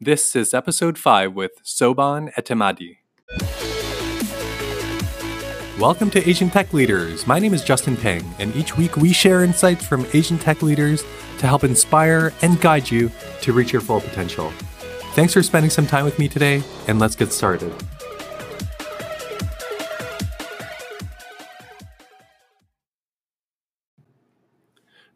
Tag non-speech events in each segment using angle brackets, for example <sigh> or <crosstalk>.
This is episode 5 with Soban Etemadi. Welcome to Asian Tech Leaders. My name is Justin Peng, and each week we share insights from Asian tech leaders to help inspire and guide you to reach your full potential. Thanks for spending some time with me today, and let's get started.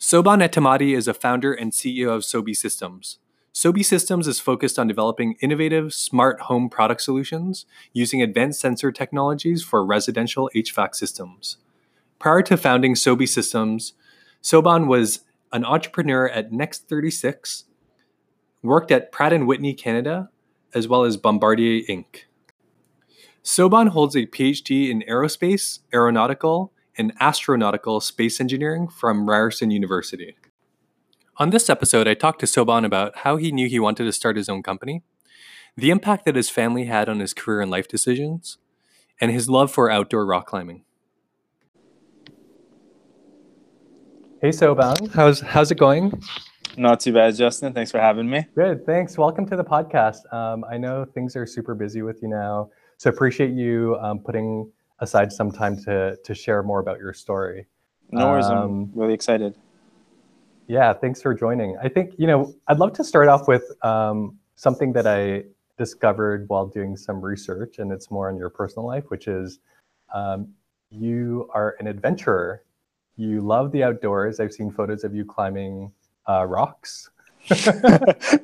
Soban Etemadi is a founder and CEO of Sobi Systems. Sobi Systems is focused on developing innovative, smart home product solutions using advanced sensor technologies for residential HVAC systems. Prior to founding Sobi Systems, Soban was an entrepreneur at Next36, worked at Pratt & Whitney Canada, as well as Bombardier Inc. Soban holds a PhD in aerospace, aeronautical, and astronautical space engineering from Ryerson University. On this episode, I talked to Soban about how he knew he wanted to start his own company, the impact that his family had on his career and life decisions, and his love for outdoor rock climbing. Hey Soban, how's how's it going? Not too bad, Justin. Thanks for having me. Good, thanks. Welcome to the podcast. Um, I know things are super busy with you now, so appreciate you um, putting aside some time to to share more about your story. No worries. Um, I'm really excited. Yeah, thanks for joining. I think, you know, I'd love to start off with um, something that I discovered while doing some research, and it's more on your personal life, which is um, you are an adventurer. You love the outdoors. I've seen photos of you climbing uh, rocks. <laughs>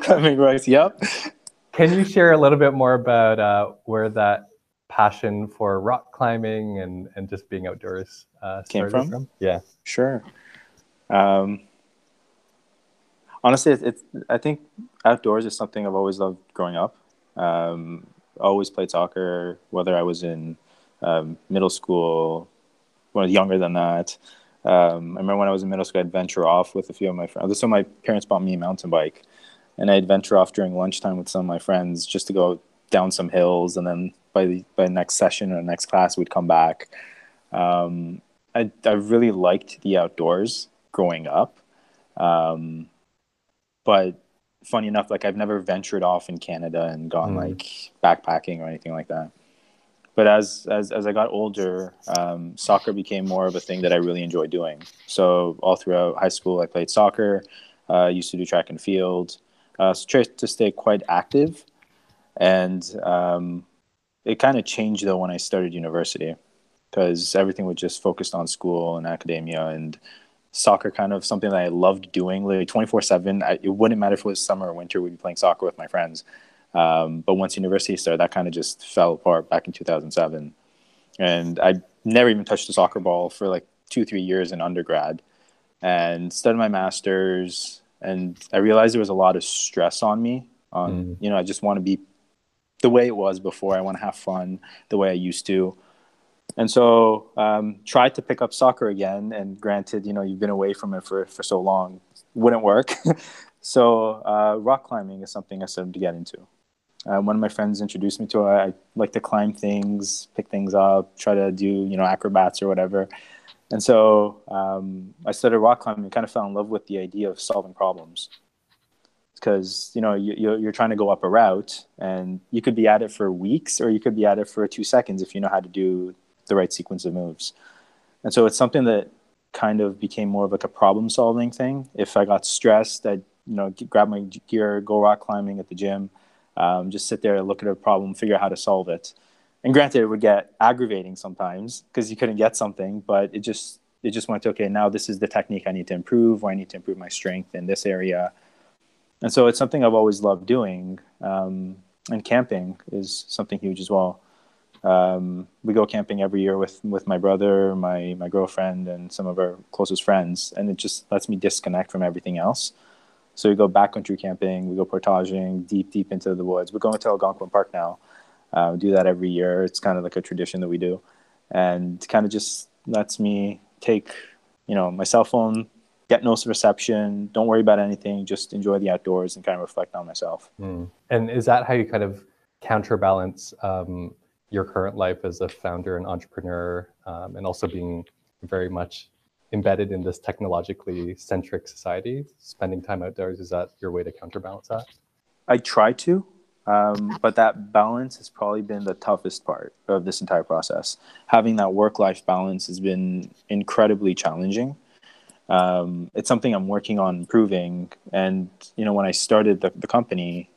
climbing rocks, yep. Can you share a little bit more about uh, where that passion for rock climbing and, and just being outdoors uh, came from? from? Yeah, sure. Um, honestly, it's, it's, I think outdoors is something I've always loved growing up. Um, always played soccer, whether I was in um, middle school, was younger than that. Um, I remember when I was in middle school, I'd venture off with a few of my friends. So my parents bought me a mountain bike, and I'd venture off during lunchtime with some of my friends just to go down some hills, and then by the by next session or next class, we'd come back. Um, I I really liked the outdoors growing up. Um, but funny enough, like I've never ventured off in Canada and gone mm. like backpacking or anything like that. But as as as I got older, um, soccer became more of a thing that I really enjoyed doing. So all throughout high school, I played soccer. Uh, used to do track and field. Uh, so tried to stay quite active, and um, it kind of changed though when I started university because everything was just focused on school and academia and soccer kind of something that I loved doing, literally 24 7. It wouldn't matter if it was summer or winter, we'd be playing soccer with my friends. Um, but once university started, that kind of just fell apart back in 2007. And I never even touched a soccer ball for like two, three years in undergrad and studied my master's. And I realized there was a lot of stress on me. On, mm. You know, I just want to be the way it was before. I want to have fun the way I used to and so um, tried to pick up soccer again and granted you know you've been away from it for, for so long wouldn't work. <laughs> So uh, rock climbing is something i started to get into. Uh, one of my friends introduced me to it. I like to climb things pick things up try to do you know acrobats or whatever. And so um, i started rock climbing and kind of fell in love with the idea of solving problems. Because you know you, you're trying to go up a route and you could be at it for weeks or you could be at it for two seconds if you know how to do the right sequence of moves. And so it's something that kind of became more of like a problem solving thing. If I got stressed, I'd you know grab my gear, go rock climbing at the gym, um, just sit there, look at a problem, figure out how to solve it. And granted, it would get aggravating sometimes because you couldn't get something, but it just it just went okay, now this is the technique I need to improve, or I need to improve my strength in this area. And so it's something I've always loved doing. Um, and camping is something huge as well. Um, we go camping every year with with my brother, my my girlfriend, and some of our closest friends, and it just lets me disconnect from everything else. So we go backcountry camping, we go portaging deep, deep into the woods. We're going to Algonquin Park now. Uh, we do that every year. It's kind of like a tradition that we do, and kind of just lets me take, you know, my cell phone, get no reception, don't worry about anything, just enjoy the outdoors and kind of reflect on myself. Mm. And is that how you kind of counterbalance? Um, your current life as a founder and entrepreneur, um, and also being very much embedded in this technologically centric society, spending time outdoors, is that your way to counterbalance that? I try to, um, but that balance has probably been the toughest part of this entire process. Having that work life balance has been incredibly challenging. Um, it's something I'm working on improving. And, you know, when I started the, the company,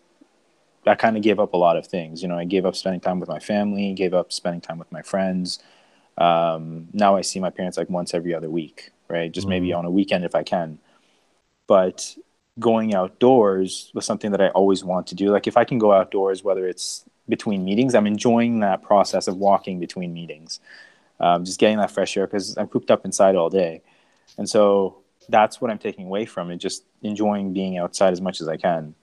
I kind of gave up a lot of things. You know, I gave up spending time with my family, gave up spending time with my friends. Um, now I see my parents like once every other week, right? Just mm-hmm. maybe on a weekend if I can. But going outdoors was something that I always want to do. Like if I can go outdoors, whether it's between meetings, I'm enjoying that process of walking between meetings, um, just getting that fresh air because I'm cooped up inside all day, and so that's what I'm taking away from it. Just enjoying being outside as much as I can,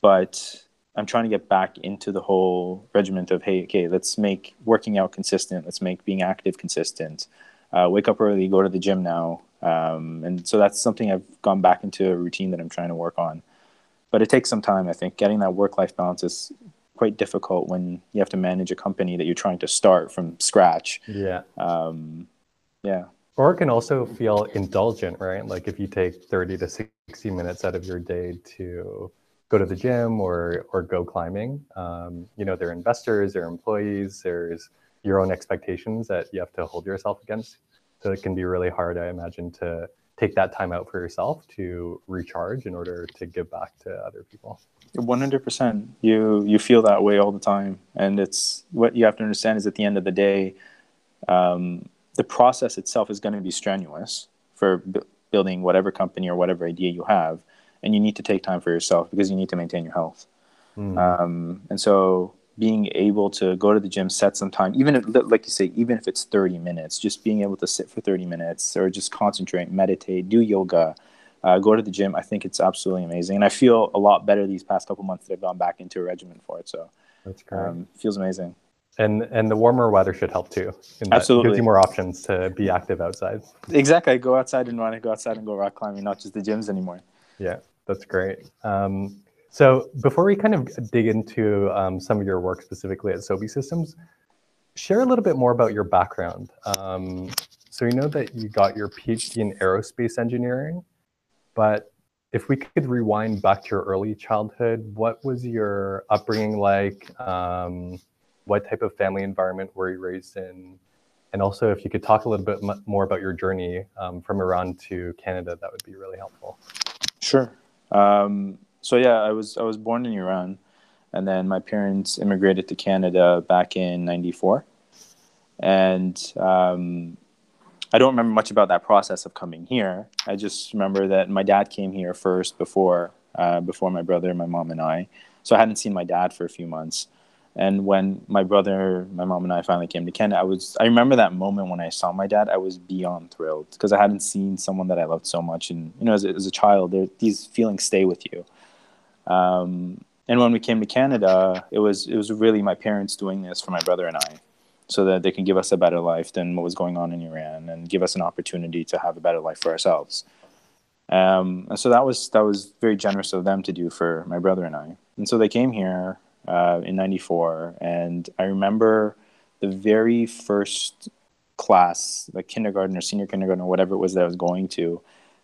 but I'm trying to get back into the whole regiment of hey, okay, let's make working out consistent. Let's make being active consistent. Uh, wake up early, go to the gym now. Um, and so that's something I've gone back into a routine that I'm trying to work on. But it takes some time, I think. Getting that work life balance is quite difficult when you have to manage a company that you're trying to start from scratch. Yeah. Um, yeah. Or it can also feel indulgent, right? Like if you take 30 to 60 minutes out of your day to go to the gym or or go climbing, um, you know, there are investors, there are employees, there's your own expectations that you have to hold yourself against. So it can be really hard, I imagine, to take that time out for yourself to recharge in order to give back to other people. 100%. You you feel that way all the time, and it's what you have to understand is at the end of the day, um, the process itself is going to be strenuous for b- building whatever company or whatever idea you have, and you need to take time for yourself because you need to maintain your health. Mm. Um, and so being able to go to the gym, set some time, even if, like you say, even if it's 30 minutes, just being able to sit for 30 minutes or just concentrate, meditate, do yoga, uh, go to the gym, I think it's absolutely amazing. And I feel a lot better these past couple months that I've gone back into a regimen for it. So that's great. Um, feels amazing. And and the warmer weather should help too. Absolutely, gives you more options to be active outside. Exactly, I go outside and want to go outside and go rock climbing, not just the gyms anymore. Yeah, that's great. Um, so before we kind of dig into um, some of your work specifically at Sobi Systems, share a little bit more about your background. Um, so we know that you got your PhD in aerospace engineering, but if we could rewind back to your early childhood, what was your upbringing like? Um, what type of family environment were you raised in? And also, if you could talk a little bit more about your journey um, from Iran to Canada, that would be really helpful. Sure. Um, so yeah, I was I was born in Iran, and then my parents immigrated to Canada back in '94, and um, I don't remember much about that process of coming here. I just remember that my dad came here first before uh, before my brother, my mom, and I. So I hadn't seen my dad for a few months. And when my brother, my mom, and I finally came to Canada, I was I remember that moment when I saw my dad. I was beyond thrilled because I hadn't seen someone that I loved so much. And you know, as a, as a child, these feelings stay with you. Um, and when we came to Canada, it was it was really my parents doing this for my brother and I, so that they can give us a better life than what was going on in Iran, and give us an opportunity to have a better life for ourselves. Um, and so that was that was very generous of them to do for my brother and I. And so they came here uh, in '94, and I remember the very first class, like kindergarten or senior kindergarten or whatever it was that I was going to.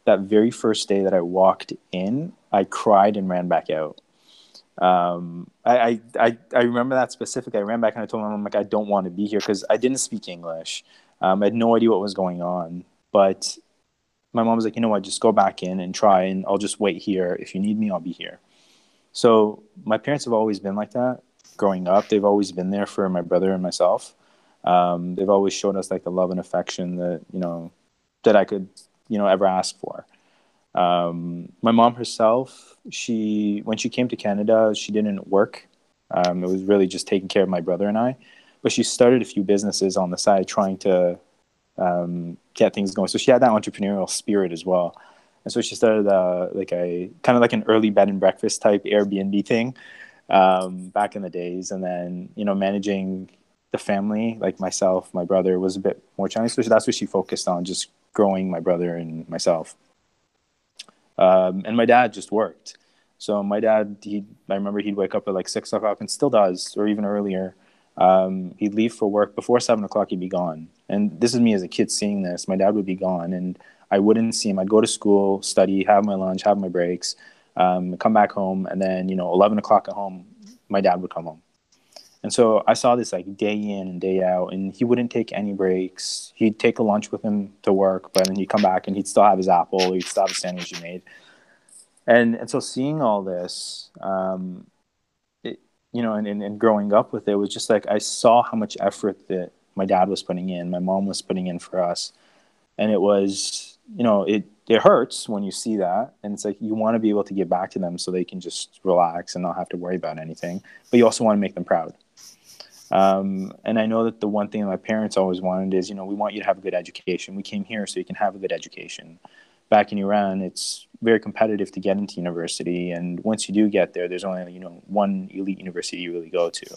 That very first day that I walked in, I cried and ran back out. Um, I, I, I remember that specifically. I ran back and I told my mom, like, I don't want to be here because I didn't speak English. Um, I had no idea what was going on. But my mom was like, you know what, just go back in and try, and I'll just wait here. If you need me, I'll be here. So my parents have always been like that growing up. They've always been there for my brother and myself. Um, they've always shown us like the love and affection that, you know, that I could, you know, ever ask for. Um, my mom herself, she when she came to Canada, she didn't work. Um, it was really just taking care of my brother and I. But she started a few businesses on the side, trying to um, get things going. So she had that entrepreneurial spirit as well. And so she started uh, like a kind of like an early bed and breakfast type Airbnb thing um, back in the days. And then you know managing the family, like myself, my brother, was a bit more challenging. So that's what she focused on, just growing my brother and myself. Um, and my dad just worked. So my dad, he, I remember he'd wake up at like six o'clock and still does, or even earlier. Um, he'd leave for work before seven o'clock. He'd be gone. And this is me as a kid seeing this. My dad would be gone, and I wouldn't see him. I'd go to school, study, have my lunch, have my breaks, um, come back home, and then you know, eleven o'clock at home, my dad would come home. And so I saw this like day in and day out, and he wouldn't take any breaks. He'd take a lunch with him to work, but then he'd come back and he'd still have his apple, he'd still have a sandwich he made. And and so seeing all this, um, it, you know, and, and, and growing up with it was just like I saw how much effort that my dad was putting in, my mom was putting in for us, and it was, you know, it it hurts when you see that and it's like you want to be able to give back to them so they can just relax and not have to worry about anything but you also want to make them proud. Um, and i know that the one thing my parents always wanted is you know we want you to have a good education. We came here so you can have a good education. Back in iran it's very competitive to get into university and once you do get there there's only you know one elite university you really go to.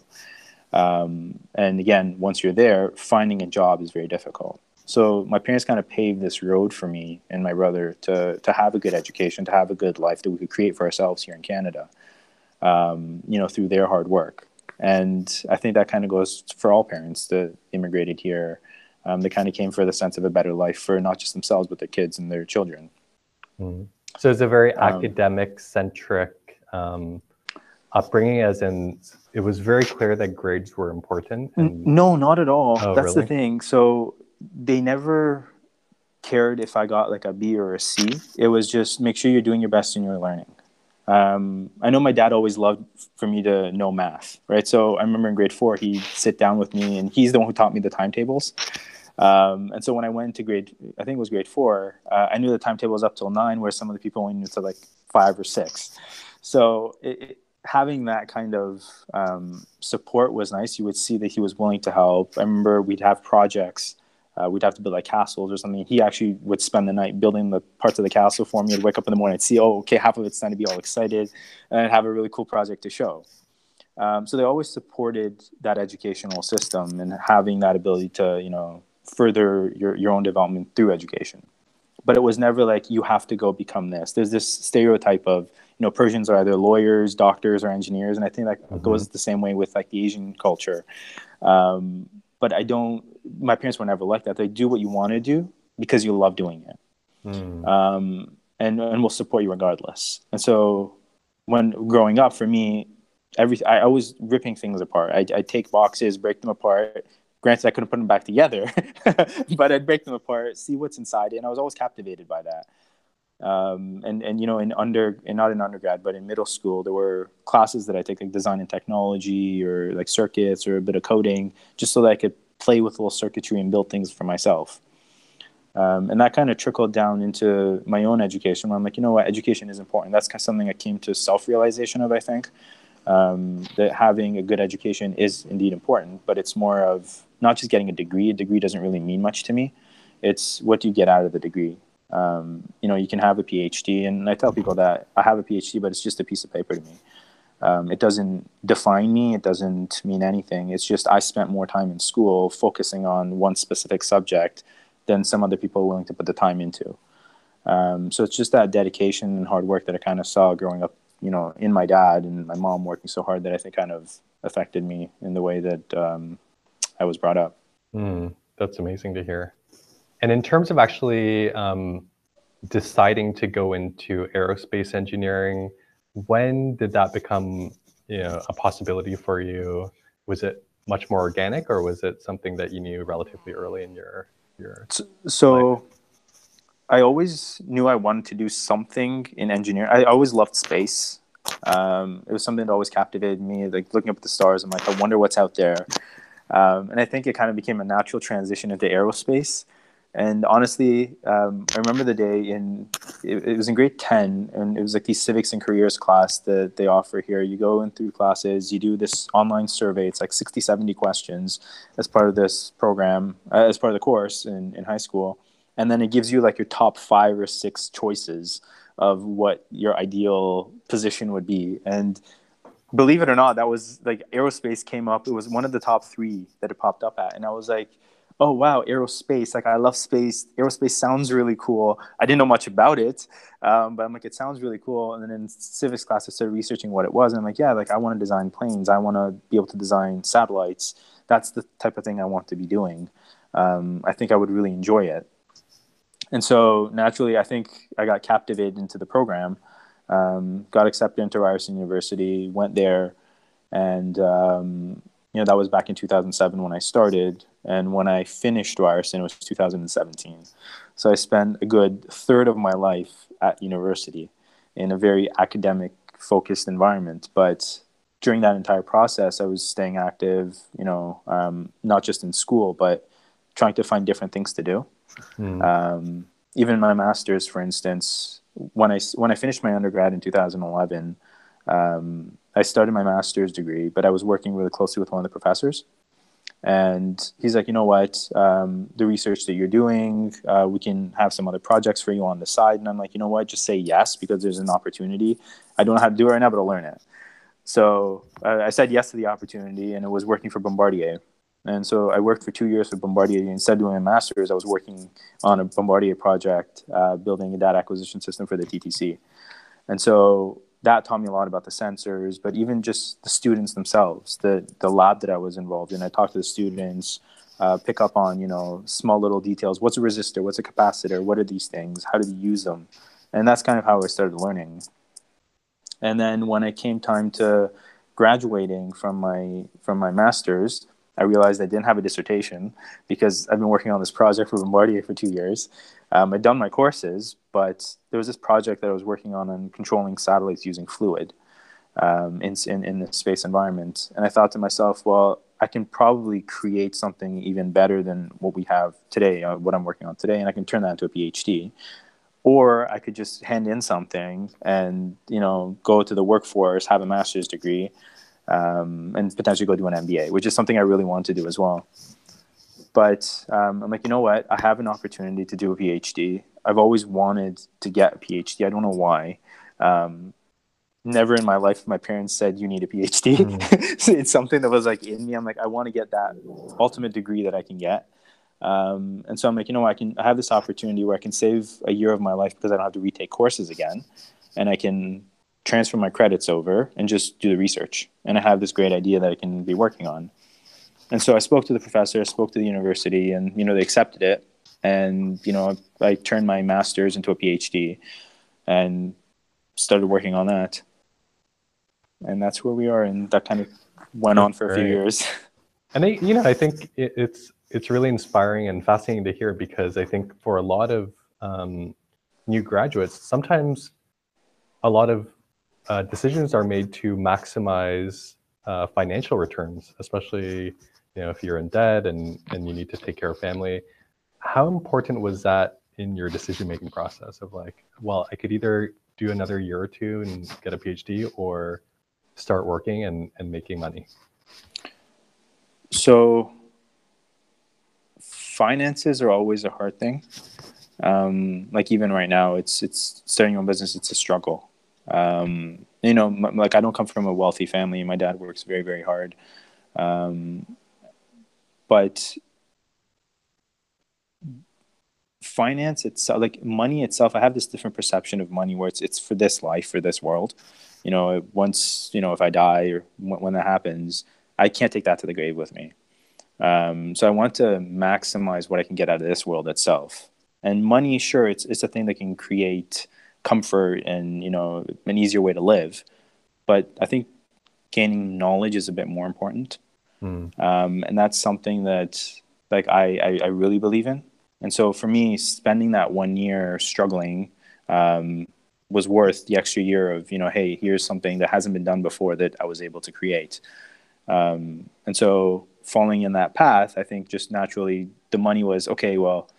Um, and again once you're there finding a job is very difficult so my parents kind of paved this road for me and my brother to to have a good education, to have a good life that we could create for ourselves here in Canada. Um, you know, through their hard work. And I think that kind of goes for all parents that immigrated here. Um, they kind of came for the sense of a better life for not just themselves, but their kids and their children. Mm. So it's a very um, academic centric um, upbringing, as in it was very clear that grades were important. And... No, not at all. Oh, That's really? the thing. So they never cared if I got like a B or a C. It was just make sure you're doing your best in your learning. Um, I know my dad always loved for me to know math, right? So I remember in grade four, he'd sit down with me and he's the one who taught me the timetables. Um, and so when I went to grade, I think it was grade four, uh, I knew the timetable was up till nine, where some of the people only knew to like five or six. So it, it, having that kind of um, support was nice. You would see that he was willing to help. I remember we'd have projects uh, we'd have to build like castles or something. He actually would spend the night building the parts of the castle for me. I'd wake up in the morning and see, oh, okay, half of it's time to be all excited and have a really cool project to show. Um, so they always supported that educational system and having that ability to, you know, further your, your own development through education. But it was never like you have to go become this. There's this stereotype of, you know, Persians are either lawyers, doctors, or engineers, and I think that mm-hmm. goes the same way with like the Asian culture. Um, but I don't. My parents were never like that. They do what you want to do because you love doing it, mm. um, and and will support you regardless. And so, when growing up, for me, every I, I was ripping things apart. I I take boxes, break them apart. Granted, I couldn't put them back together, <laughs> but I'd break them apart, see what's inside it, and I was always captivated by that um, and and you know in under and not in undergrad but in middle school there were classes that I take like design and technology or like circuits or a bit of coding just so that I could play with little circuitry and build things for myself. Um, and that kind of trickled down into my own education where I'm like, you know what, education is important. That's kind of something I came to self realization of, I think. Um, that having a good education is indeed important, but it's more of not just getting a degree. A degree doesn't really mean much to me. It's what do you get out of the degree? Um, you know, you can have a PhD, and I tell people that I have a PhD, but it's just a piece of paper to me. Um, it doesn't define me. It doesn't mean anything. It's just I spent more time in school focusing on one specific subject than some other people are willing to put the time into. Um, so it's just that dedication and hard work that I kind of saw growing up, you know, in my dad and my mom working so hard that I think kind of affected me in the way that um, I was brought up. Mm, that's amazing to hear. And in terms of actually um, deciding to go into aerospace engineering, when did that become you know, a possibility for you? Was it much more organic, or was it something that you knew relatively early in your your? So, so I always knew I wanted to do something in engineering. I always loved space. Um, it was something that always captivated me. Like looking up at the stars, I'm like, I wonder what's out there. Um, and I think it kind of became a natural transition into aerospace. And honestly, um, I remember the day in it, it, was in grade ten, and it was like the civics and careers class that they offer here. You go in through classes, you do this online survey. It's like 60, 70 questions as part of this program, uh, as part of the course in, in high school, and then it gives you like your top five or six choices of what your ideal position would be. And believe it or not, that was like aerospace came up. It was one of the top three that it popped up at, and I was like oh wow aerospace. Like i love space. Aerospace sounds really cool. I didn't know much about it um, but i'm like it sounds really cool. And then in civics class i started researching what it was and i'm like yeah like i want to design planes. I want to be able to design satellites. That's the type of thing i want to be doing. Um, i think i would really enjoy it. And so naturally i think i got captivated into the program Um, got accepted into Ryerson University, went there, and um, you know that was back in 2007 when I started, and when I finished Ryerson, it was 2017. So I spent a good third of my life at university in a very academic focused environment, but during that entire process, I was staying active, you know, um, not just in school, but trying to find different things to do. Mm. Um, even my master's, for instance, when I when I finished my undergrad in 2011, um, I started my master's degree, but I was working really closely with one of the professors. And he's like, you know what, um, the research that you're doing, uh, we can have some other projects for you on the side. And I'm like, you know what, just say yes because there's an opportunity. I don't know how to do it right now, but I'll learn it. So uh, I said yes to the opportunity, and it was working for Bombardier. And so I worked for two years for Bombardier. Instead of doing a master's, I was working on a Bombardier project, uh, building a data acquisition system for the TTC. And so that taught me a lot about the sensors, but even just the students themselves, the, the lab that I was involved in. I talked to the students, uh, pick up on, you know, small little details. What's a resistor? What's a capacitor? What are these things? How do you use them? And that's kind of how I started learning. And then when it came time to graduating from my from my master's, I realized I didn't have a dissertation because I've been working on this project for Bombardier for two years. Um, I'd done my courses, but there was this project that I was working on on controlling satellites using fluid um, in, in, in the space environment. And I thought to myself, well, I can probably create something even better than what we have today, uh, what I'm working on today, and I can turn that into a PhD. Or I could just hand in something and you know go to the workforce, have a master's degree, um, and potentially go do an MBA, which is something I really want to do as well. But um, I'm like, you know what? I have an opportunity to do a PhD. I've always wanted to get a PhD. I don't know why. Um, never in my life my parents said you need a phd mm. so <laughs> it's something that was like in me i'm like i want to get that ultimate degree that i can get um, and so i'm like you know what, i can I have this opportunity where i can save a year of my life because i don't have to retake courses again and i can transfer my credits over and just do the research. And I have this great idea that I can be working on. And so I spoke to the professor, I spoke to the university, and you know they accepted it. And you know I turned my master's into a PhD, and started working on that. And that's where we are, and that kind of went on for a few years. <laughs> And I, you know, I think it, it's it's really inspiring and fascinating to hear because I think for a lot of um, new graduates, sometimes a lot of uh, decisions are made to maximize uh, financial returns, especially you know if you're in debt and and you need to take care of family. How important was that in your decision making process of like, well, I could either do another year or two and get a PhD, or start working and and making money? So finances are always a hard thing. Um, like even right now, it's it's starting your own business. It's a struggle. Um, you know, m- like I don't come from a wealthy family. My dad works very, very hard. Um, but finance itself, like money itself, I have this different perception of money where it's it's for this life, for this world. You know, once you know, if I die or when, when that happens, I can't take that to the grave with me. Um, so I want to maximize what I can get out of this world itself. And money, sure, it's it's a thing that can create comfort and you know an easier way to live. But i think gaining knowledge is a bit more important. Mm. um, and that's something that like I, I, I really believe in. And so for me spending that one year struggling um, was worth the extra year of you know hey here's something that hasn't been done before that i was able to create. Um, and so falling in that path i think just naturally the money was okay well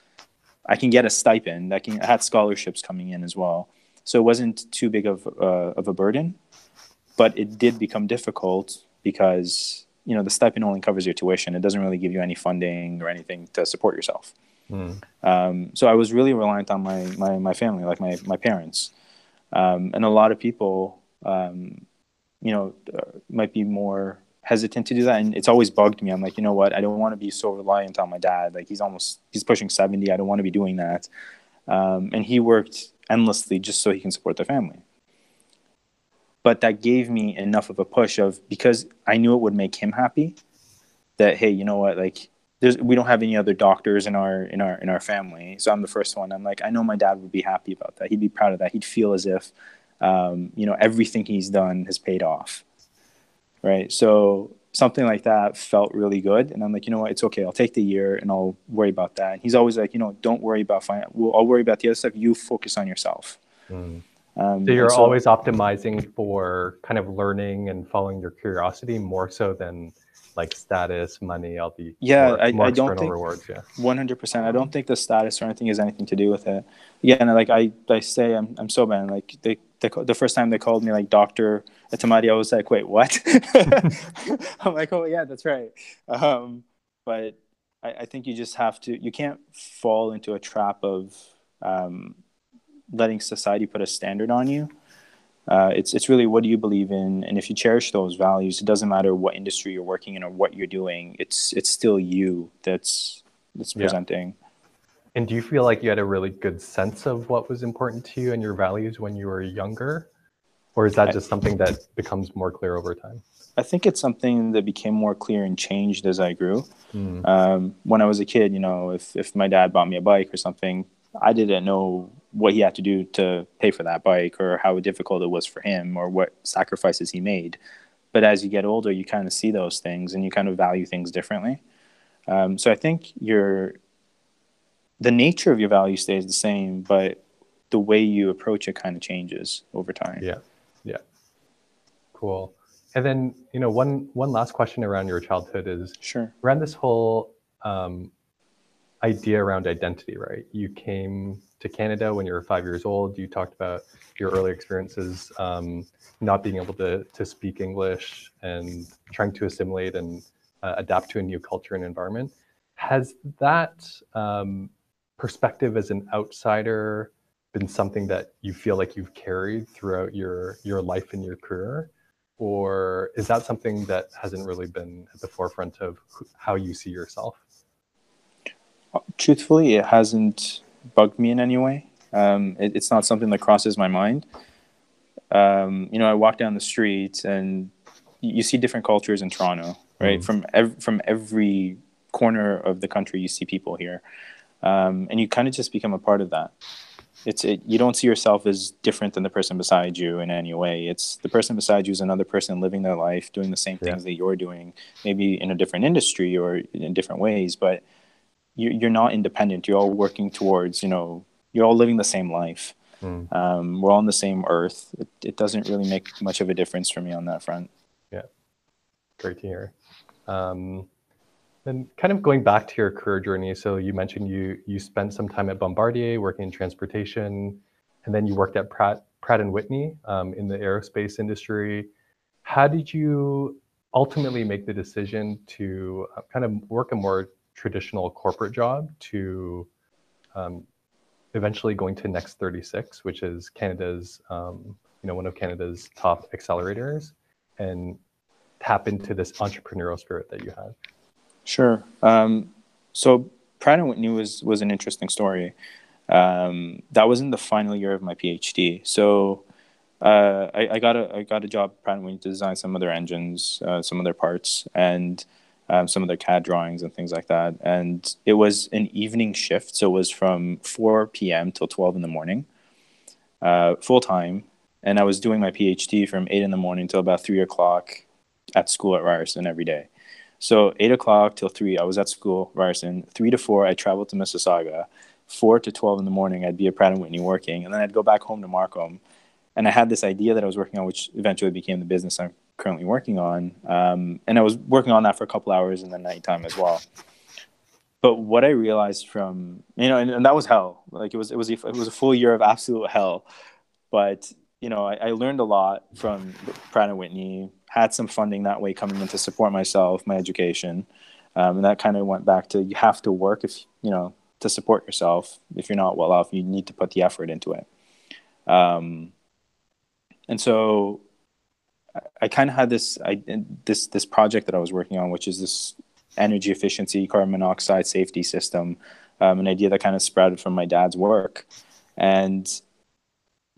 I can get a stipend. I can I had scholarships coming in as well, so it wasn't too big of uh, of a burden. But it did become difficult because you know the stipend only covers your tuition. It doesn't really give you any funding or anything to support yourself. Mm. Um, so I was really reliant on my my, my family, like my my parents, um, and a lot of people, um, you know, uh, might be more hesitant to do that and it's always bugged me. I'm like you know what? I don't want to be so reliant on my dad. Like he's almost he's pushing 70 i don't want to be doing that. Um, and he worked endlessly just so he can support the family. But that gave me enough of a push of because i knew it would make him happy that hey you know what? Like there's we don't have any other doctors in our in our in our family so i'm the first one. I'm like i know my dad would be happy about that. He'd be proud of that. He'd feel as if um, you know everything he's done has paid off right so something like that felt really good and i'm like you know what it's okay i'll take the year and i'll worry about that and he's always like you know don't worry about finance i'll worry about the other stuff you focus on yourself mm. um, so you're so, always optimizing for kind of learning and following your curiosity more so than like status, money, all the yeah, more, I, more I don't think rewards. Yeah, one hundred percent. I don't think the status or anything has anything to do with it. Yeah, and like I, I say, I'm, I'm so bad. Like they, they, the first time they called me like Doctor Etemadi, I was like, wait, what? <laughs> I'm like, oh yeah, that's right. Um, but I, I think you just have to. You can't fall into a trap of um, letting society put a standard on you uh, it's it's really what do you believe in, and if you cherish those values, it doesn't matter what industry you're working in or what you're doing. It's it's still you that's that's yeah. And do you feel like you had a really good sense of what was important to you and your values when you were younger, or is that just something that becomes more clear over time? I think it's something that became more clear and changed as I grew. Mm. Um, when I was a kid, you know, if if my dad bought me a bike or something, I didn't know what he had to do to pay for that bike or how difficult it was for him or what sacrifices he made. But as you get older, you kind of see those things and you kind of value things differently. Um, so I think your the nature of your value stays the same, but the way you approach it kind of changes over time. Yeah, yeah, cool. And then you know one one last question around your childhood is sure around this whole um, idea around identity, right? You came to Canada when you were five years old. You talked about your early experiences um, not being able to, to speak English and trying to assimilate and uh, adapt to a new culture and environment. Has that um, perspective as an outsider been something that you feel like you've carried throughout your, your life and your career? Or is that something that hasn't really been at the forefront of how you see yourself? Truthfully, it hasn't bugged me in any way. Um, it, it's not something that crosses my mind. Um, you know, I walk down the street and you see different cultures in Toronto, right? Mm. From ev- from every corner of the country, you see people here, um, and you kind of just become a part of that. It's it, you don't see yourself as different than the person beside you in any way. It's the person beside you is another person living their life, doing the same things that you're doing, maybe in a different industry or in different ways, but you're not independent. You're all working towards, you know, you're all living the same life. Mm. Um, we're all on the same earth. It, it, doesn't really make much of a difference for me on that front. Yeah, great to hear. Um, and kind of going back to your career journey, so you mentioned you you spent some time at Bombardier working in transportation, and then you worked at Pratt Pratt and Whitney um, in the aerospace industry. How did you ultimately make the decision to uh, kind of work a more traditional corporate job to um, eventually going to Next 36, which is Canada's, um, you know, one of Canada's top accelerators, and tap into this entrepreneurial spirit that you have. Sure. Um, so Pratt Whitney was was an interesting story. Um, that was in the final year of my PhD. So uh, I, I, got a I got a job at Pratt Whitney to design some of their engines, uh, some of their parts, and um, some of their CAD drawings and things like that. And it was an evening shift, so it was from 4 p.m. till 12 in the morning, uh, full time. And I was doing my PhD from 8 in the morning till about 3 o'clock at school at Ryerson every day. So 8 o'clock till 3, I was at school, Ryerson. 3 to 4, I traveled to Mississauga. 4 to 12 in the morning, I'd be at Pratt & Whitney working. And then I'd go back home to Markham. And I had this idea that I was working on, which eventually became the business I'm currently working on. Um, and I was working on that for a couple hours in the nighttime as well. But what I realized from you know, and, and that was hell. Like it was, it was, a, it was a full year of absolute hell. But you know, I, I learned a lot from Pratt and Whitney. Had some funding that way coming in to support myself, my education, um, and that kind of went back to you have to work if you know to support yourself. If you're not well off, you need to put the effort into it. Um, and so I kind of had this I, this this project that I was working on, which is this energy efficiency carbon monoxide safety system, um, an idea that kind of sprouted from my dad's work. And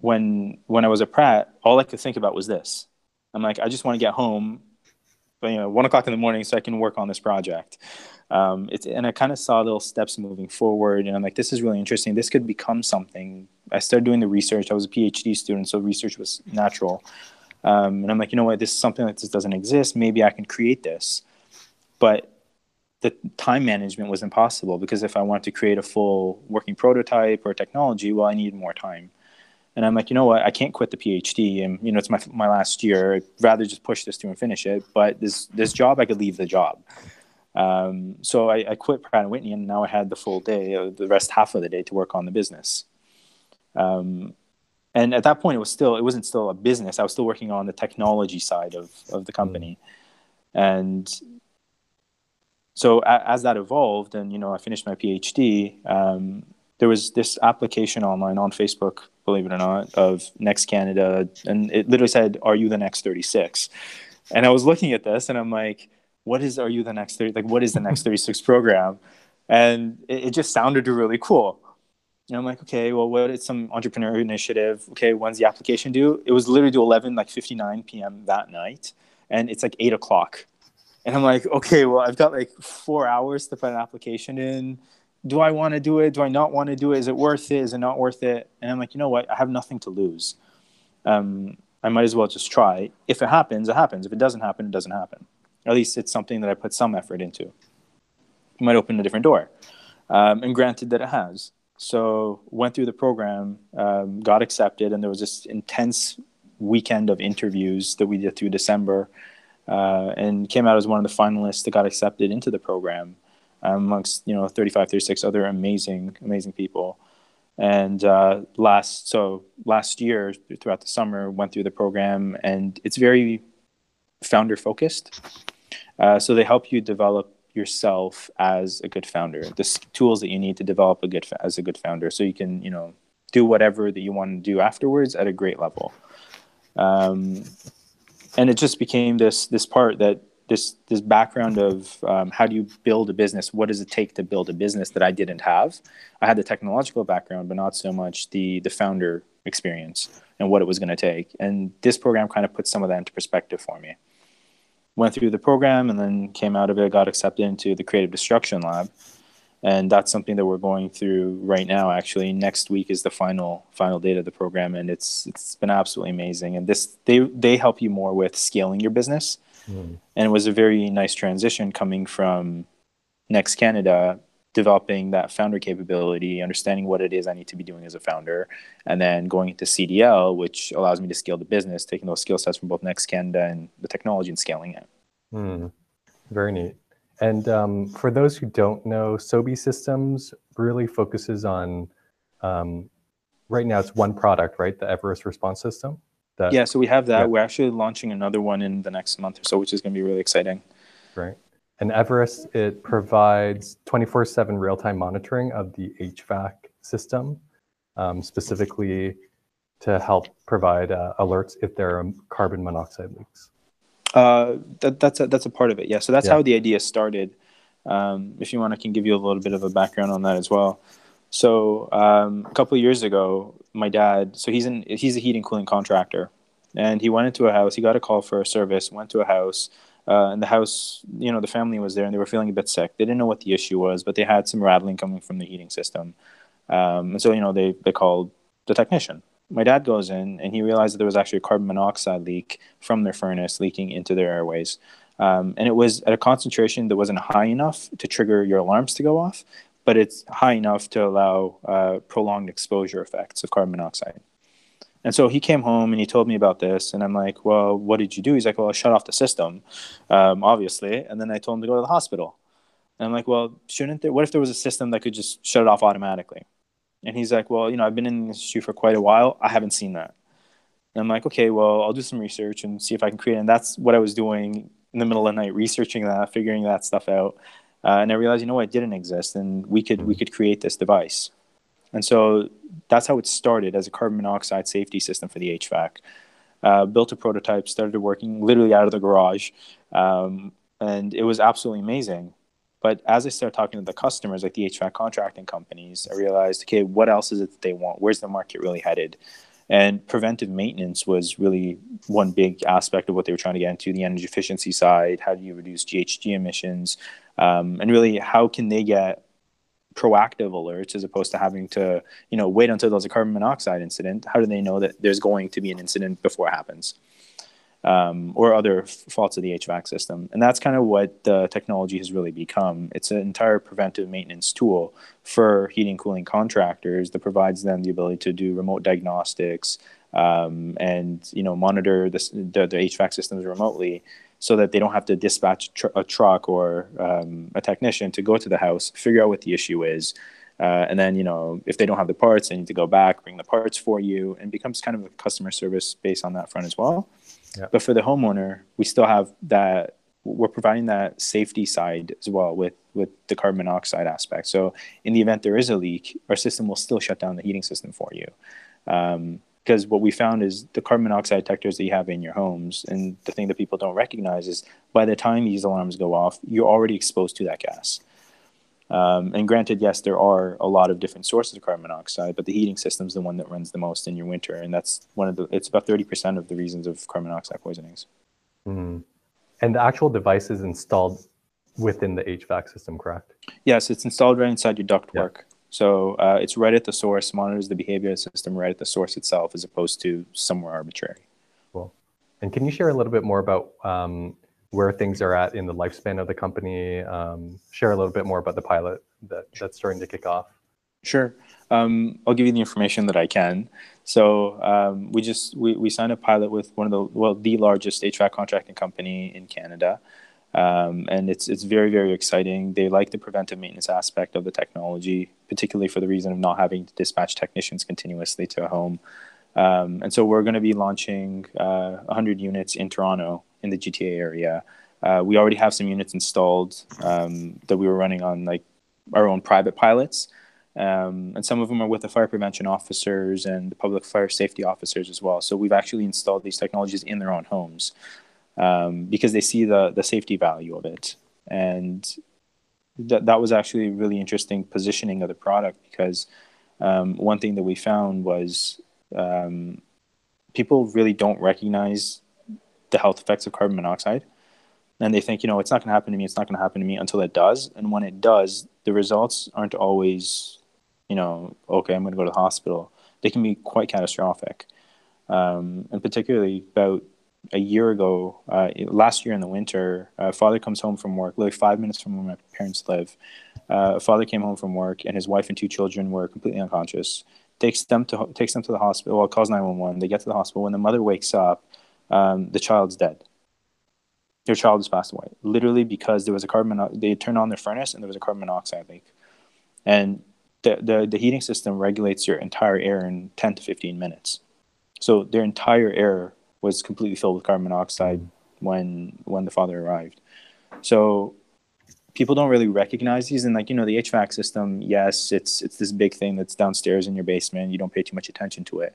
when when I was at Pratt, all I could think about was this. I'm like, I just want to get home, but you know, one o'clock in the morning, so I can work on this project. Um, it's, and I kind of saw little steps moving forward, and I'm like, this is really interesting. This could become something I started doing the research. I was a PhD student, so research was natural. Um, and I'm like, you know what, this is something like this doesn't exist. Maybe I can create this. But the time management was impossible because if I wanted to create a full working prototype or technology, well, I need more time. And I'm like, you know what? I can't quit the PhD, and you know, it's my my last year. I'd rather just push this through and finish it. But this this job, I could leave the job. Um, so I, I, quit Pratt and Whitney, and now I had the full day, uh, the rest half of the day, to work on the business. Um, and at that point, it was still it wasn't still a business. I was still working on the technology side of of the company, and so a, as that evolved, and you know, I finished my PhD. Um, there was this application online on Facebook, believe it or not, of Next Canada, and it literally said, "Are you the next 36?" And I was looking at this, and I'm like what is are you the next 30 like what is the next <laughs> 36 program? And it, it, just sounded really cool. And i'm like okay well what is some entrepreneur initiative? Okay when's the application due? It was literally due 11 like 59 p.m that night and it's like 8 o'clock. And i'm like okay well i've got like four hours to put an application in do i want to do it? Do i not want to do it? Is it worth it? Is it not worth it? And i'm like you know what? I have nothing to lose. Um, i might as well just try. If it happens it happens. If it doesn't happen it doesn't happen. At least it's something that I put some effort into. It might open a different door. Um, and granted that it has. So went through the program, um, got accepted, and there was this intense weekend of interviews that we did through December, uh, and came out as one of the finalists that got accepted into the program, amongst you know 35, 36 other amazing, amazing people. And uh, last so last year throughout the summer went through the program, and it's very founder focused. Uh, so they help you develop yourself as a good founder, the tools that you need to develop a good as a good founder, so you can you know do whatever that you want to do afterwards at a great level. Um, and it just became this this part that this this background of um, how do you build a business what does it take to build a business that i didn't have i had the technological background but not so much the the founder experience and what it was going to take and this program kind of put some of that into perspective for me went through the program and then came out of it, got accepted into the Creative Destruction Lab. And that's something that we're going through right now. Actually, next week is the final final date of the program, and it's it's been absolutely amazing. And this they they help you more with scaling your business, mm. and it was a very nice transition coming from Next Canada developing that founder capability, understanding what it is I need to be doing as a founder, and then going into CDL, which allows me to scale the business, taking those skill sets from both Next Canada and the technology and scaling it. Mm, very neat. And um, for those who don't know, Sobi Systems really focuses on, um, right now it's one product, right? The Everest Response System. That, yeah, so we have that. Yeah. We're actually launching another one in the next month or so, which is going to be really exciting. Right. And Everest, it provides 24 7 real time monitoring of the HVAC system, um, specifically to help provide uh, alerts if there are carbon monoxide leaks. Uh, that, that's, a, that's a part of it, yeah. So that's yeah. how the idea started. Um, if you want, I can give you a little bit of a background on that as well. So um, a couple of years ago, my dad, so he's in, he's a heating cooling contractor, and he went into a house. He got a call for a service. Went to a house uh, and the house, you know, the family was there and they were feeling a bit sick. They didn't know what the issue was, but they had some rattling coming from the heating system. Um, and so, you know, they, they called the technician. My dad goes in and he realized that there was actually a carbon monoxide leak from their furnace leaking into their airways. Um, and it was at a concentration that wasn't high enough to trigger your alarms to go off, but it's high enough to allow uh, prolonged exposure effects of carbon monoxide. And so he came home and he told me about this, and I'm like, "Well, what did you do?" He's like, "Well, I shut off the system, um, obviously." And then I told him to go to the hospital. And I'm like, "Well, shouldn't there? What if there was a system that could just shut it off automatically?" And he's like, "Well, you know, I've been in this industry for quite a while. I haven't seen that." And I'm like, "Okay, well, I'll do some research and see if I can create." It. And that's what I was doing in the middle of the night, researching that, figuring that stuff out. Uh, and I realized, you know, it didn't exist, and we could we could create this device. And so that's how it started as a carbon monoxide safety system for the HVAC. Uh, built a prototype, started working literally out of the garage, um, and it was absolutely amazing. But as I started talking to the customers, like the HVAC contracting companies, I realized, okay, what else is it that they want? Where's the market really headed? And preventive maintenance was really one big aspect of what they were trying to get into the energy efficiency side. How do you reduce GHG emissions? Um, and really, how can they get proactive alerts as opposed to having to you know wait until there's a carbon monoxide incident? How do they know that there's going to be an incident before it happens? Um, or other faults of the hvac system. And that's kind of what the technology has really become. It's an entire preventive maintenance tool for heating cooling contractors that provides them the ability to do remote diagnostics um, and you know monitor the, the, the hvac systems remotely so that they don't have to dispatch tr- a truck or um, a technician to go to the house, figure out what the issue is, uh, and then you know if they don't have the parts, they need to go back, bring the parts for you, and becomes kind of a customer service based on that front as well. Yeah. But for the homeowner, we still have that. We're providing that safety side as well with with the carbon monoxide aspect. So in the event there is a leak, our system will still shut down the heating system for you. Um, because what we found is the carbon monoxide detectors that you have in your homes and the thing that people don't recognize is by the time these alarms go off you're already exposed to that gas um, and granted yes there are a lot of different sources of carbon monoxide but the heating system is the one that runs the most in your winter and that's one of the it's about 30% of the reasons of carbon monoxide poisonings mm-hmm. and the actual device is installed within the hvac system correct yes it's installed right inside your ductwork yeah. So uh, it's right at the source, monitors the behavior of the system right at the source itself, as opposed to somewhere arbitrary. Cool. And can you share a little bit more about um, where things are at in the lifespan of the company? Um, share a little bit more about the pilot that, that's starting to kick off. Sure. Um, I'll give you the information that I can. So um, we just we, we signed a pilot with one of the well the largest HVAC contracting company in Canada. Um, and it's it's very very exciting. They like the preventive maintenance aspect of the technology, particularly for the reason of not having to dispatch technicians continuously to a home. Um, and so we're going to be launching uh, 100 units in Toronto in the GTA area. Uh, we already have some units installed um, that we were running on like our own private pilots. Um, and some of them are with the fire prevention officers and the public fire safety officers as well. So we've actually installed these technologies in their own homes um, because they see the the safety value of it, and that that was actually a really interesting positioning of the product because um, one thing that we found was um, people really don't recognize the health effects of carbon monoxide. And they think you know it's not going to happen to me it's not going to happen to me until it does. And when it does the results aren't always you know okay i'm going to go to the hospital. They can be quite catastrophic. Um, and particularly about a year ago, uh, last year in the winter, uh, father comes home from work, literally five minutes from where my parents live. Uh, father came home from work, and his wife and two children were completely unconscious. Takes them to takes them to the hospital. Well, calls nine one one. They get to the hospital. When the mother wakes up, um, the child's dead. Their child has passed away, literally because there was a carbon. They turned on their furnace, and there was a carbon monoxide leak. And the, the, the heating system regulates your entire air in 10 to 15 minutes. So their entire air was completely filled with carbon monoxide when when the father arrived. So people don't really recognize these and like you know the HVAC system yes it's it's this big thing that's downstairs in your basement. You don't pay too much attention to it.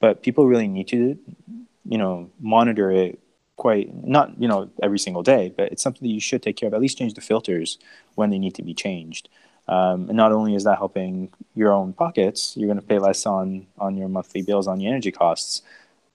But people really need to you know monitor it quite not you know every single day but it's something that you should take care of at least change the filters when they need to be changed. Um, and not only is that helping your own pockets you're going to pay less on on your monthly bills on your energy costs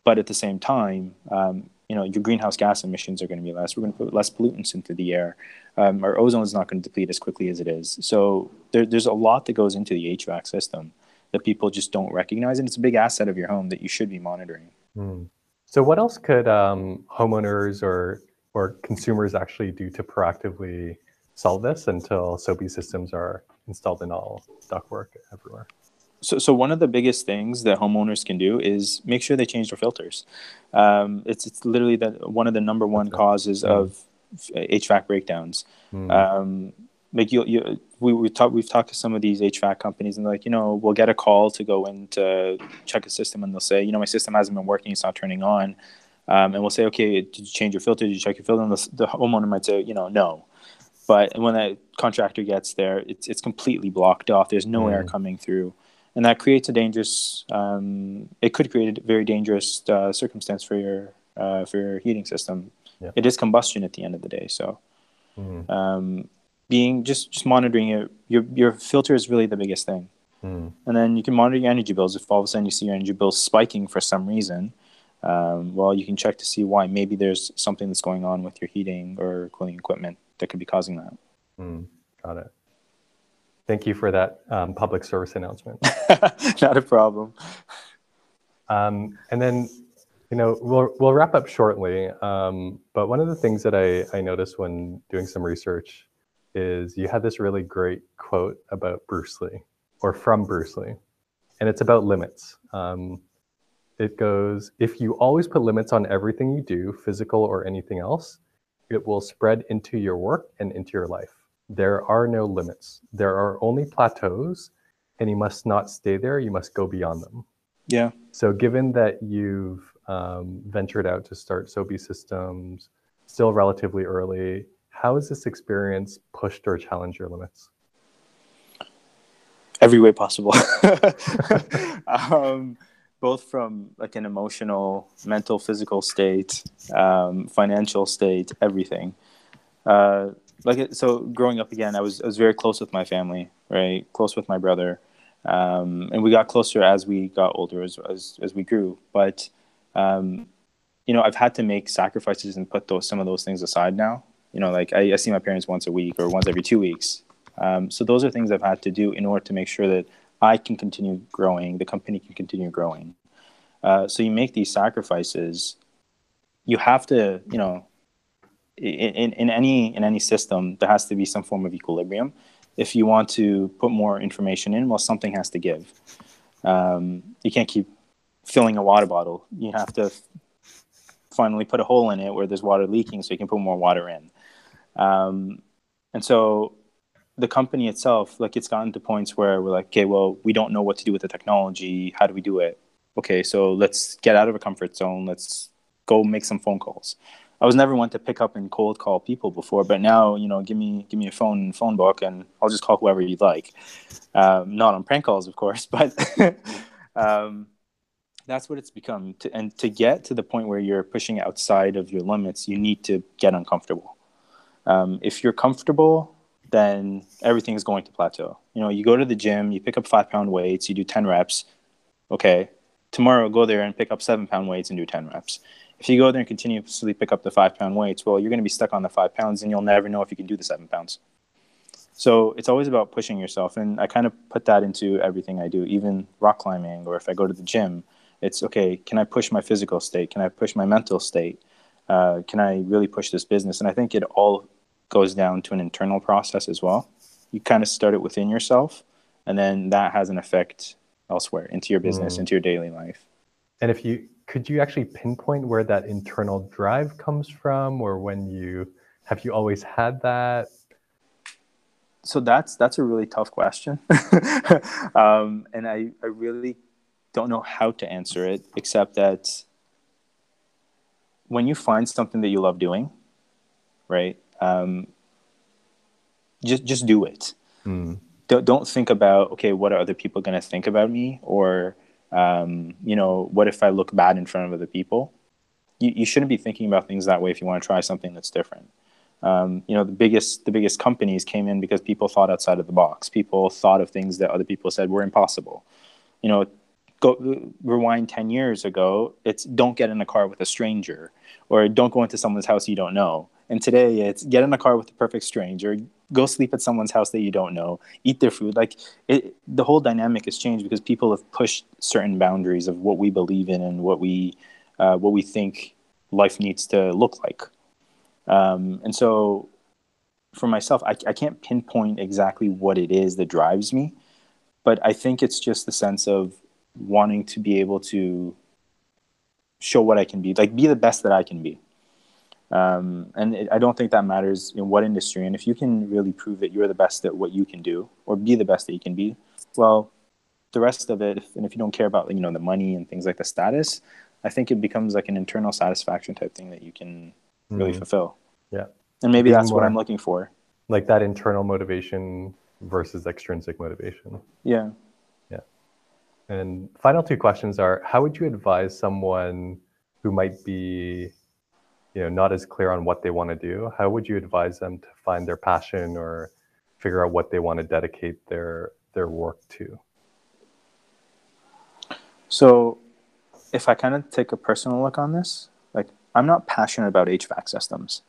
but at the same time, um, you know, your greenhouse gas emissions are going to be less. We're going to put less pollutants into the air. Um, our ozone is not going to deplete as quickly as it is. So there, there's a lot that goes into the HVAC system that people just don't recognize, and it's a big asset of your home that you should be monitoring. Mm. So, what else could um, homeowners or or consumers actually do to proactively solve this until SOBI systems are installed in all ductwork everywhere? So, so one of the biggest things that homeowners can do is make sure they change their filters. Um, it's it's literally that one of the number one causes mm. of HVAC breakdowns. Mm. Um, like you, you we we talk, we've talked to some of these HVAC companies and they're like, you know, we'll get a call to go in to check a system and they'll say, you know, my system hasn't been working, it's not turning on. Um, and we'll say, okay, did you change your filter? Did you check your filter? And the, the homeowner might say, you know, no. But when that contractor gets there, it's it's completely blocked off. There's no mm. air coming through and that creates a dangerous. Um, it could create a very dangerous uh, circumstance for your uh, for your heating system. Yeah. It is combustion at the end of the day, so. Mm. Um, being just just monitoring it, your your filter is really the biggest thing, mm. and then you can monitor your energy bills. If all of a sudden you see your energy bills spiking for some reason, um, well, you can check to see why. Maybe there's something that's going on with your heating or cooling equipment that could be causing that. Mm. Got it. Thank you for that um, public service announcement. <laughs> Not a problem. Um, and then, you know, we'll we'll wrap up shortly. Um, but one of the things that I I noticed when doing some research is you had this really great quote about Bruce Lee, or from Bruce Lee, and it's about limits. Um, it goes, if you always put limits on everything you do, physical or anything else, it will spread into your work and into your life. There are no limits. There are only plateaus, and you must not stay there. You must go beyond them. Yeah. So, given that you've um, ventured out to start Sobi Systems still relatively early, how has this experience pushed or challenged your limits? Every way possible. <laughs> um, both from like an emotional, mental, physical state, um, financial state, everything. Uh, like so, growing up again, I was I was very close with my family, right? Close with my brother, um, and we got closer as we got older, as as, as we grew. But um, you know, I've had to make sacrifices and put those some of those things aside now. You know, like I, I see my parents once a week or once every two weeks. Um, so those are things I've had to do in order to make sure that I can continue growing, the company can continue growing. Uh, so you make these sacrifices. You have to, you know, in, in any in any system, there has to be some form of equilibrium. If you want to put more information in, well, something has to give. Um, you can't keep filling a water bottle. You have to finally put a hole in it where there's water leaking, so you can put more water in. Um, and so the company itself, like it's gotten to points where we're like, okay, well, we don't know what to do with the technology. How do we do it? Okay, so let's get out of a comfort zone. Let's go make some phone calls. I was never one to pick up and cold call people before, but now you know, give me give me a phone phone book, and I'll just call whoever you'd like. Um, not on prank calls, of course, <laughs> but um, that's what it's become. To, and to get to the point where you're pushing outside of your limits, you need to get uncomfortable. Um, if you're comfortable then everything is going to plateau. You know, you go to the gym, you pick up five pound weights, you do 10 reps. Okay, tomorrow go there and pick up seven pound weights and do 10 reps. If you go there and continuously pick up the five pound weights, well, you're going to be stuck on the five pounds and you'll never know if you can do the seven pounds. So it's always about pushing yourself. And I kind of put that into everything I do, even rock climbing or if I go to the gym. It's okay, can I push my physical state? Can I push my mental state? Uh, can I really push this business? And I think it all goes down to an internal process as well. You kind of start it within yourself, and then that has an effect elsewhere into your business, mm. into your daily life. And if you could you actually pinpoint where that internal drive comes from, or when you have you always had that? So that's that's a really tough question, <laughs> um, and I I really don't know how to answer it except that when you find something that you love doing, right? um, just just do it. Mm. Don't don't think about okay, what are other people going to think about me, or um, you know, what if I look bad in front of other people? You you shouldn't be thinking about things that way if you want to try something that's different. Um, you know, the biggest the biggest companies came in because people thought outside of the box. People thought of things that other people said were impossible. You know, go rewind 10 years ago it's don't get in a car with a stranger or don't go into someone's house you don't know and today it's get in a car with a perfect stranger, go sleep at someone's house that you don't know, eat their food. Like it, the whole dynamic has changed because people have pushed certain boundaries of what we believe in and what we, uh, what we think life needs to look like. Um, and so for myself, I, I can't pinpoint exactly what it is that drives me, but I think it's just the sense of wanting to be able to show what I can be, like be the best that I can be. Um, and it, I don't think that matters in what industry. And if you can really prove that you're the best at what you can do, or be the best that you can be, well, the rest of it, and if you don't care about you know the money and things like the status, I think it becomes like an internal satisfaction type thing that you can really mm fulfill. Yeah, and maybe Being that's what I'm looking for. Like that internal motivation versus extrinsic motivation. Yeah. Yeah. And final two questions are: How would you advise someone who might be you know not as clear on what they want to do how would you advise them to find their passion or figure out what they want to dedicate their their work to? So if i kind of take a personal look on this like i'm not passionate about hvac systems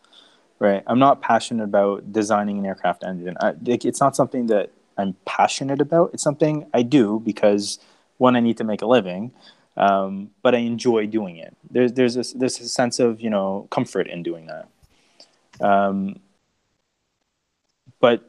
right? I'm not passionate about designing an aircraft engine. I, it's not something that I'm passionate about. It's something I do because one, I need to make a living, um, but I enjoy doing it. There's there's a, there's a sense of you know comfort in doing that. Um, but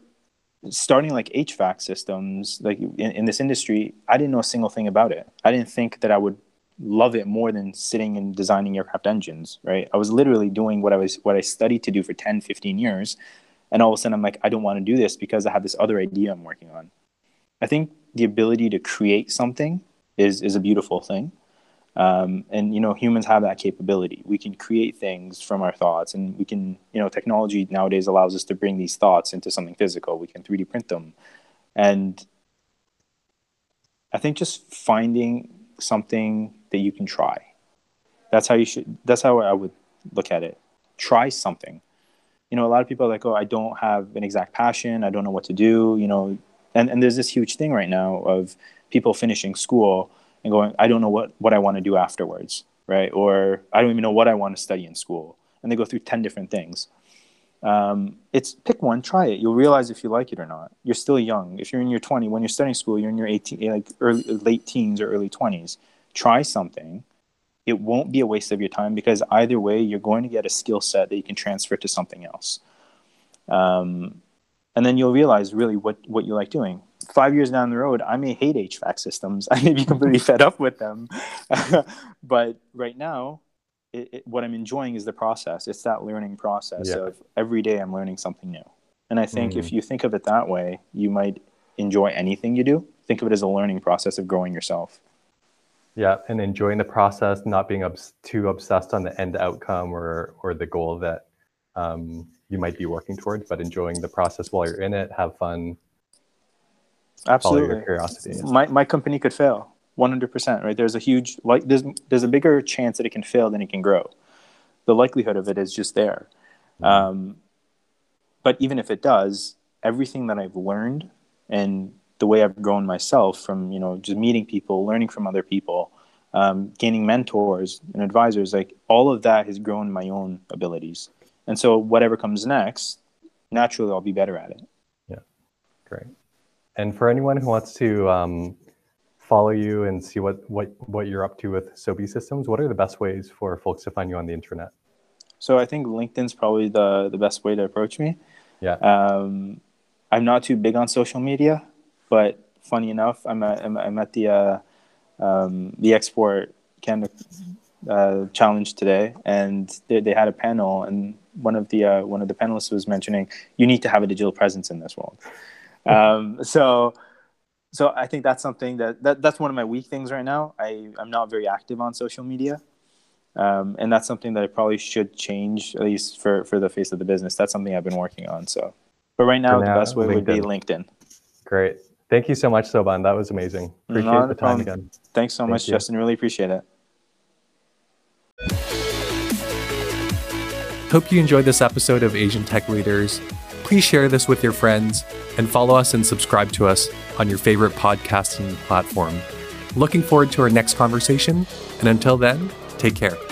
starting like HVAC systems, like in, in this industry, I didn't know a single thing about it. I didn't think that I would love it more than sitting and designing aircraft engines, right? I was literally doing what I was what I studied to do for 10, 15 years. And all of a sudden I'm like, I don't want to do this because I have this other idea I'm working on. I think the ability to create something is is a beautiful thing. Um, and you know humans have that capability. We can create things from our thoughts and we can you know technology nowadays allows us to bring these thoughts into something physical. We can 3d print them. And i think just finding something that you can try. That's how you should that's how i would look at it. Try something. You know a lot of people are like oh i don't have an exact passion. I don't know what to do you know. And, and there's this huge thing right now of people finishing school and going, I don't know what, what I want to do afterwards, right? Or I don't even know what I want to study in school. And they go through 10 different things. Um, it's pick one, try it. You'll realize if you like it or not. You're still young. If you're in your 20, when you're studying school, you're in your 18, like early, late teens or early 20s. Try something. It won't be a waste of your time because either way, you're going to get a skill set that you can transfer to something else. Um, and then you'll realize really what, what you like doing five years down the road, I may hate HVAC systems. <laughs> I may be completely fed up with them. <laughs> but right now, it, it, what I'm enjoying is the process. It's that learning process yeah. of every day I'm learning something new. And I think mm-hmm. if you think of it that way, you might enjoy anything you do. Think of it as a learning process of growing yourself. Yeah, and enjoying the process, not being obs- too obsessed on the end outcome or or the goal that um, you might be working towards, but enjoying the process while you're in it. Have fun, Absolutely. your curiosity. My my company could fail. 100%, right? There's a huge like there's there's a bigger chance that it can fail than it can grow. The likelihood of it is just there. Mm-hmm. Um, but even if it does, everything that I've learned and the way I've grown myself from, you know, just meeting people, learning from other people, um, gaining mentors and advisors, like all of that has grown my own abilities. And so whatever comes next, naturally I'll be better at it. Yeah. Great. And for anyone who wants to um, follow you and see what, what, what you're up to with Sobi Systems, what are the best ways for folks to find you on the internet? So I think LinkedIn's probably the, the best way to approach me. Yeah. Um, I'm not too big on social media, but funny enough, I'm at, I'm at the uh, um, the Export Canada uh, challenge today, and they, they had a panel, and one of the uh, one of the panelists was mentioning you need to have a digital presence in this world um, so so I think that's something that, that that's one of my weak things right now. I I'm not very active on social media. Um, and that's something that I probably should change at least for, for the face of the business. That's something I've been working on. So, but right now, now the best way LinkedIn. would be LinkedIn. Great. Thank you so much, Soban. That was amazing. Appreciate not the time again. Thanks so Thank much, you. Justin. Really appreciate it. Hope you enjoyed this episode of Asian Tech Leaders. Please share this with your friends and follow us and subscribe to us on your favorite podcasting platform. Looking forward to our next conversation, and until then, take care.